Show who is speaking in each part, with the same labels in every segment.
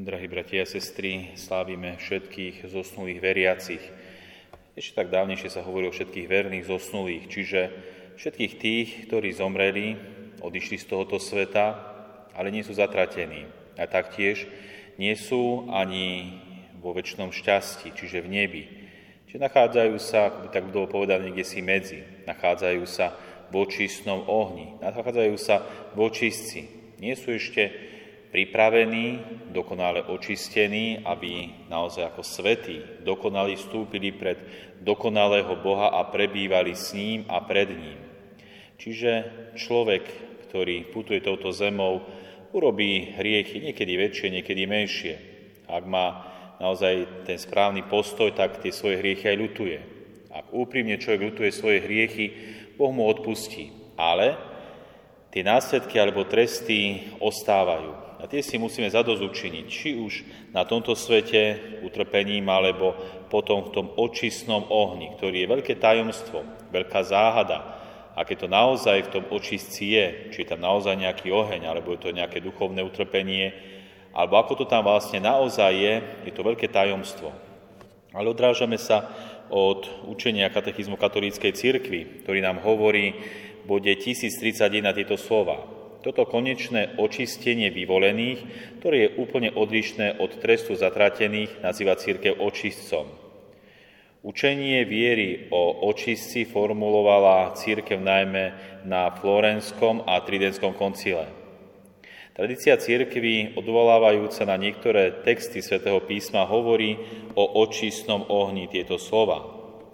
Speaker 1: Drahí bratia a sestry, slávime všetkých zosnulých veriacich. Ešte tak dávnejšie sa hovorí o všetkých verných zosnulých, čiže všetkých tých, ktorí zomreli, odišli z tohoto sveta, ale nie sú zatratení. A taktiež nie sú ani vo väčšnom šťastí, čiže v nebi. Čiže nachádzajú sa, ako by tak bolo povedané, niekde si medzi. Nachádzajú sa v očistnom ohni. Nachádzajú sa v očistci. Nie sú ešte pripravení, dokonale očistení, aby naozaj ako svetí dokonali vstúpili pred dokonalého Boha a prebývali s ním a pred ním. Čiže človek, ktorý putuje touto zemou, urobí hriechy, niekedy väčšie, niekedy menšie. Ak má naozaj ten správny postoj, tak tie svoje hriechy aj ľutuje. Ak úprimne človek ľutuje svoje hriechy, Boh mu odpustí. Ale tie následky alebo tresty ostávajú. A tie si musíme zadozučiniť, či už na tomto svete utrpením, alebo potom v tom očistnom ohni, ktorý je veľké tajomstvo, veľká záhada, aké to naozaj v tom očistci je, či je tam naozaj nejaký oheň, alebo je to nejaké duchovné utrpenie, alebo ako to tam vlastne naozaj je, je to veľké tajomstvo. Ale odrážame sa od učenia katechizmu katolíckej cirkvi, ktorý nám hovorí v bode 1031 tieto slova. Toto konečné očistenie vyvolených, ktoré je úplne odlišné od trestu zatratených, nazýva církev očistcom. Učenie viery o očistci formulovala církev najmä na Florenskom a Tridenskom koncile. Tradícia církvy, odvolávajúca na niektoré texty svätého písma, hovorí o očistnom ohni tieto slova.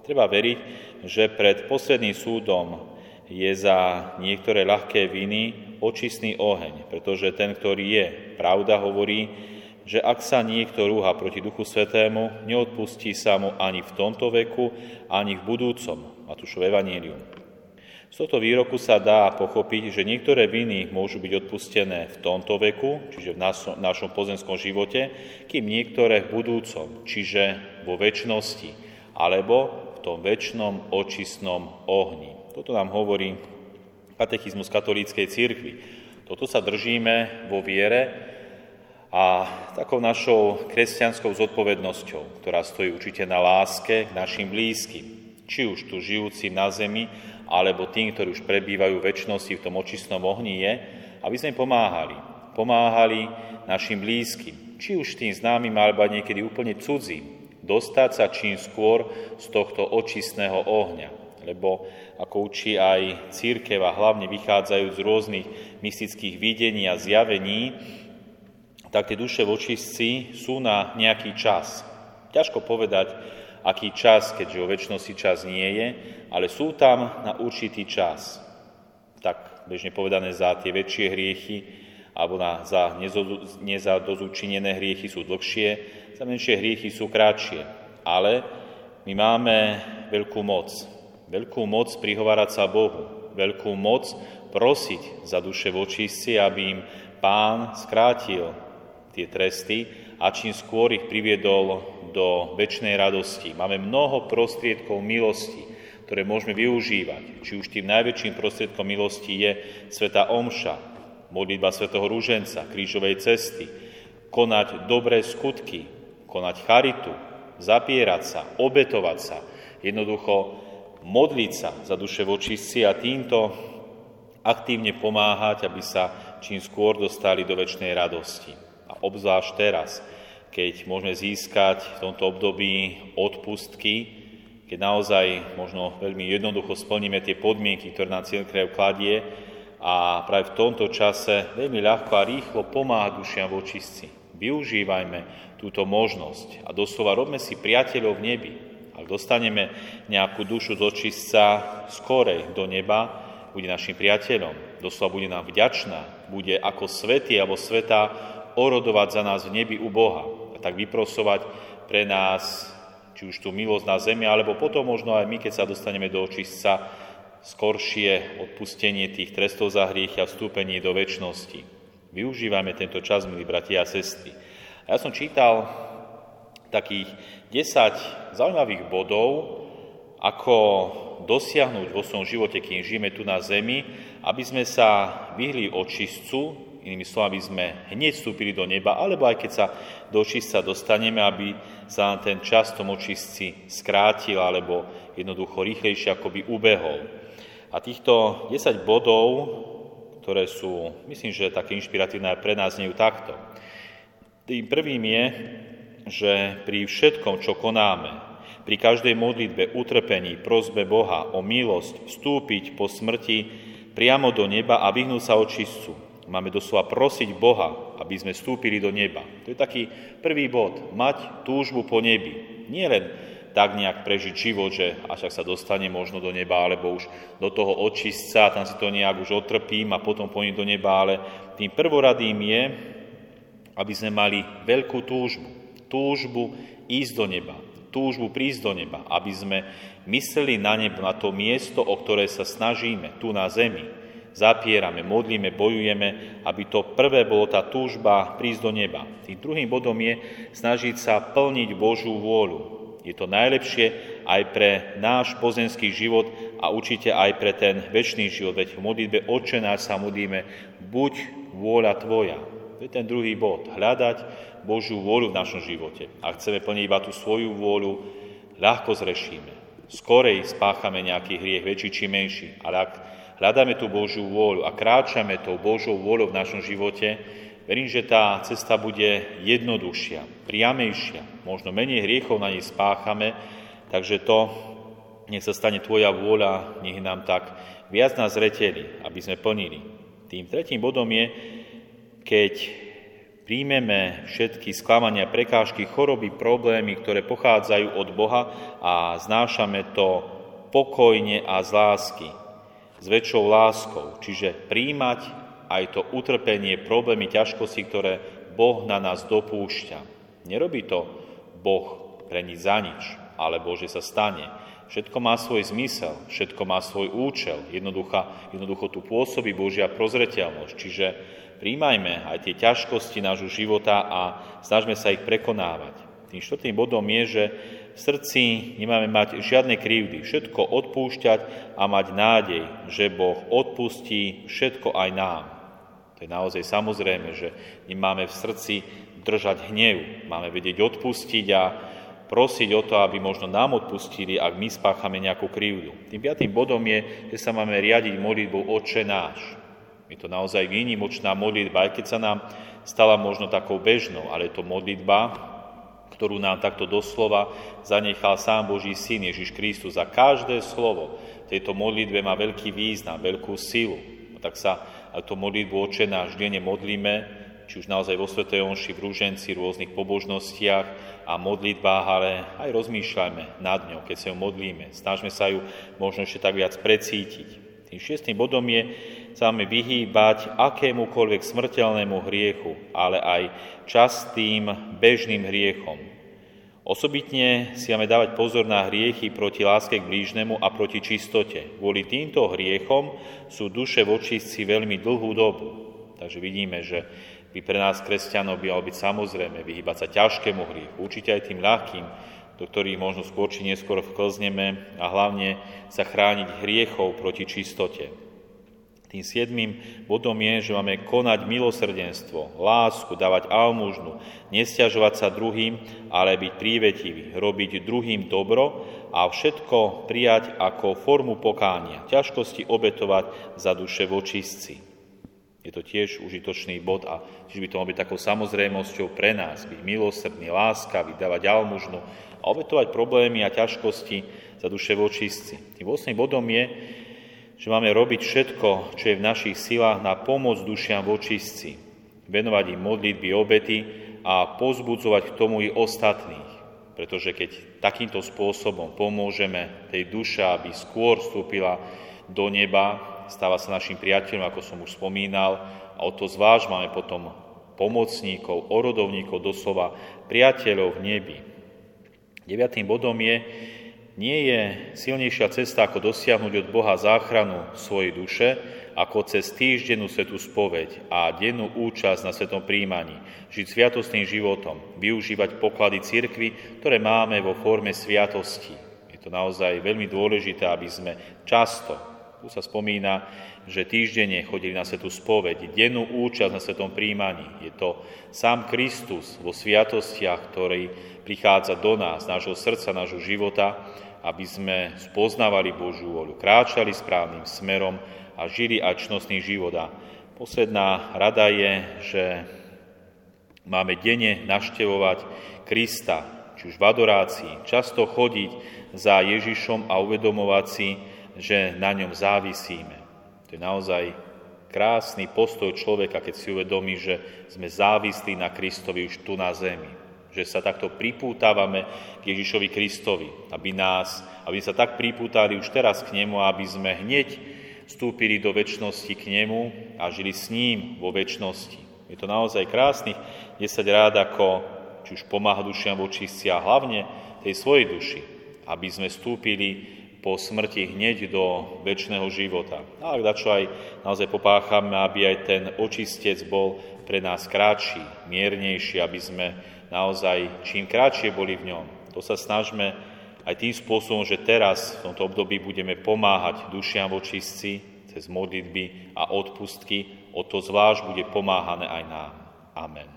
Speaker 1: Treba veriť, že pred posledným súdom je za niektoré ľahké viny očistný oheň, pretože ten, ktorý je, pravda hovorí, že ak sa niekto rúha proti Duchu Svetému, neodpustí sa mu ani v tomto veku, ani v budúcom. Matúšov Evangelium. Z tohto výroku sa dá pochopiť, že niektoré viny môžu byť odpustené v tomto veku, čiže v našom, pozemskom živote, kým niektoré v budúcom, čiže vo väčšnosti, alebo v tom väčšnom očistnom ohni. Toto nám hovorí katechizmus katolíckej církvy. Toto sa držíme vo viere, a takou našou kresťanskou zodpovednosťou, ktorá stojí určite na láske k našim blízkym, či už tu žijúcim na zemi, alebo tým, ktorí už prebývajú väčšnosti v tom očistnom ohni, je, aby sme pomáhali. Pomáhali našim blízkym, či už tým známym, alebo niekedy úplne cudzím, dostať sa čím skôr z tohto očistného ohňa. Lebo, ako učí aj církev a hlavne vychádzajú z rôznych mystických videní a zjavení, tak tie duše v očistci sú na nejaký čas. Ťažko povedať, aký čas, keďže o väčšnosti čas nie je, ale sú tam na určitý čas. Tak bežne povedané za tie väčšie hriechy alebo na, za nezadozúčinené hriechy sú dlhšie, za menšie hriechy sú krátšie. Ale my máme veľkú moc. Veľkú moc prihovárať sa Bohu. Veľkú moc prosiť za duše v očistci, aby im Pán skrátil tie tresty a čím skôr ich priviedol do väčšnej radosti. Máme mnoho prostriedkov milosti, ktoré môžeme využívať. Či už tým najväčším prostriedkom milosti je Sveta Omša, modlitba Svetého Rúženca, krížovej cesty, konať dobré skutky, konať charitu, zapierať sa, obetovať sa, jednoducho modliť sa za duše vočistci a týmto aktívne pomáhať, aby sa čím skôr dostali do väčšnej radosti obzvlášť teraz, keď môžeme získať v tomto období odpustky, keď naozaj možno veľmi jednoducho splníme tie podmienky, ktoré nám církev kladie a práve v tomto čase veľmi ľahko a rýchlo pomáha dušiam v očistci. Využívajme túto možnosť a doslova robme si priateľov v nebi. Dostaneme nejakú dušu z očistca skorej do neba, bude našim priateľom, doslova bude nám vďačná, bude ako svetý alebo sveta orodovať za nás v nebi u Boha a tak vyprosovať pre nás či už tú milosť na zemi, alebo potom možno aj my, keď sa dostaneme do očistca, skoršie odpustenie tých trestov za hriechy a vstúpenie do väčšnosti. Využívajme tento čas, milí bratia a sestry. A ja som čítal takých 10 zaujímavých bodov, ako dosiahnuť vo svojom živote, kým žijeme tu na zemi, aby sme sa vyhli očistcu, inými slovami sme hneď vstúpili do neba, alebo aj keď sa do očistca dostaneme, aby sa nám ten čas tom očistci skrátil, alebo jednoducho rýchlejšie akoby ubehol. A týchto 10 bodov, ktoré sú, myslím, že také inšpiratívne aj pre nás, nejú takto. Tým prvým je, že pri všetkom, čo konáme, pri každej modlitbe, utrpení, prozbe Boha o milosť vstúpiť po smrti priamo do neba a vyhnúť sa očistcu. Máme doslova prosiť Boha, aby sme vstúpili do neba. To je taký prvý bod. Mať túžbu po nebi. Nie len tak nejak prežiť život, že až ak sa dostane možno do neba, alebo už do toho očistca, tam si to nejak už otrpím a potom pôjdem do neba, ale tým prvoradým je, aby sme mali veľkú túžbu. Túžbu ísť do neba. Túžbu prísť do neba. Aby sme mysleli na nebo, na to miesto, o ktoré sa snažíme, tu na zemi. Zapierame, modlíme, bojujeme, aby to prvé bolo tá túžba prísť do neba. Tým druhým bodom je snažiť sa plniť Božú vôľu. Je to najlepšie aj pre náš pozemský život a určite aj pre ten väčší život. Veď v modlitbe náš sa modlíme, buď vôľa Tvoja. To je ten druhý bod. Hľadať Božiu vôľu v našom živote. Ak chceme plniť iba tú svoju vôľu, ľahko zrešíme. Skorej spáchame nejaký hriech, väčší či menší. Ale ak hľadáme tú Božiu vôľu a kráčame tou Božou vôľou v našom živote, verím, že tá cesta bude jednoduchšia, priamejšia. Možno menej hriechov na nej spáchame, takže to nech sa stane Tvoja vôľa, nech nám tak viac nás zreteli, aby sme plnili. Tým tretím bodom je, keď príjmeme všetky sklamania, prekážky, choroby, problémy, ktoré pochádzajú od Boha a znášame to pokojne a z lásky, s väčšou láskou. Čiže príjmať aj to utrpenie, problémy, ťažkosti, ktoré Boh na nás dopúšťa. Nerobí to Boh pre nič za nič, ale Bože sa stane. Všetko má svoj zmysel, všetko má svoj účel, jednoducho, jednoducho tu pôsobí Božia prozreteľnosť. Čiže príjmajme aj tie ťažkosti nášho života a snažme sa ich prekonávať. Tým štvrtým bodom je, že v srdci nemáme mať žiadne krivdy, všetko odpúšťať a mať nádej, že Boh odpustí všetko aj nám. To je naozaj samozrejme, že nemáme v srdci držať hnev, máme vedieť odpustiť a prosiť o to, aby možno nám odpustili, ak my spáchame nejakú krivdu. Tým piatým bodom je, že sa máme riadiť modlitbou Oče náš. Je to naozaj výnimočná modlitba, aj keď sa nám stala možno takou bežnou, ale je to modlitba, ktorú nám takto doslova zanechal sám Boží Syn Ježiš Kristus. Za každé slovo v tejto modlitbe má veľký význam, veľkú silu. No tak sa to modlitbu Oče náš denne modlíme, či už naozaj vo Svetej Onši, v rúženci, rôznych pobožnostiach a modlitbách, ale aj rozmýšľajme nad ňou, keď sa ju modlíme. Snažme sa ju možno ešte tak viac precítiť. Tým šiestým bodom je sa máme vyhýbať akémukoľvek smrteľnému hriechu, ale aj častým bežným hriechom. Osobitne si máme dávať pozor na hriechy proti láske k blížnemu a proti čistote. Kvôli týmto hriechom sú duše v veľmi dlhú dobu. Takže vidíme, že by pre nás kresťanov by malo byť samozrejme vyhýbať sa ťažkému hriechu, určite aj tým ľahkým, do ktorých možno skôr či neskôr vklzneme a hlavne sa chrániť hriechov proti čistote. Tým siedmým bodom je, že máme konať milosrdenstvo, lásku, dávať almužnu, nestiažovať sa druhým, ale byť prívetivý, robiť druhým dobro a všetko prijať ako formu pokánia, ťažkosti obetovať za duše vočistci. Je to tiež užitočný bod a tiež by to malo byť takou samozrejmosťou pre nás, byť milosrdný, láskavý, dávať almužnu, a obetovať problémy a ťažkosti za duše vočistci. Tým 8. bodom je, že máme robiť všetko, čo je v našich silách na pomoc dušiam vočistci, venovať im modlitby, obety a pozbudzovať k tomu i ostatných. Pretože keď takýmto spôsobom pomôžeme tej duše, aby skôr vstúpila do neba, stáva sa našim priateľom, ako som už spomínal, a o to zvlášť máme potom pomocníkov, orodovníkov, doslova priateľov v nebi. Deviatým bodom je, nie je silnejšia cesta, ako dosiahnuť od Boha záchranu svojej duše, ako cez týždennú svetú spoveď a dennú účasť na svetom príjmaní, žiť sviatostným životom, využívať poklady cirkvy, ktoré máme vo forme sviatosti. Je to naozaj veľmi dôležité, aby sme často, Tu sa spomína, že týždenne chodili na svetú spoveď, dennú účasť na svetom príjmaní. Je to sám Kristus vo sviatostiach, ktorý prichádza do nás, nášho srdca, nášho života, aby sme spoznávali Božiu voľu, kráčali správnym smerom a žili aj čnostný život. A posledná rada je, že máme denne naštevovať Krista, či už v adorácii, často chodiť za Ježišom a uvedomovať si, že na ňom závisíme. To je naozaj krásny postoj človeka, keď si uvedomí, že sme závislí na Kristovi už tu na zemi. Že sa takto pripútávame k Ježišovi Kristovi, aby nás, aby sa tak pripútali už teraz k nemu, aby sme hneď vstúpili do väčšnosti k nemu a žili s ním vo väčšnosti. Je to naozaj krásnych 10 rád, ako či už pomáha dušiam vočistci a hlavne tej svojej duši, aby sme vstúpili po smrti hneď do väčšného života. A ak dačo aj naozaj popáchame, aby aj ten očistec bol pre nás kratší, miernejší, aby sme naozaj čím kratšie boli v ňom. To sa snažme aj tým spôsobom, že teraz v tomto období budeme pomáhať dušiam vočistci cez modlitby a odpustky, o to zvlášť bude pomáhané aj nám. Amen.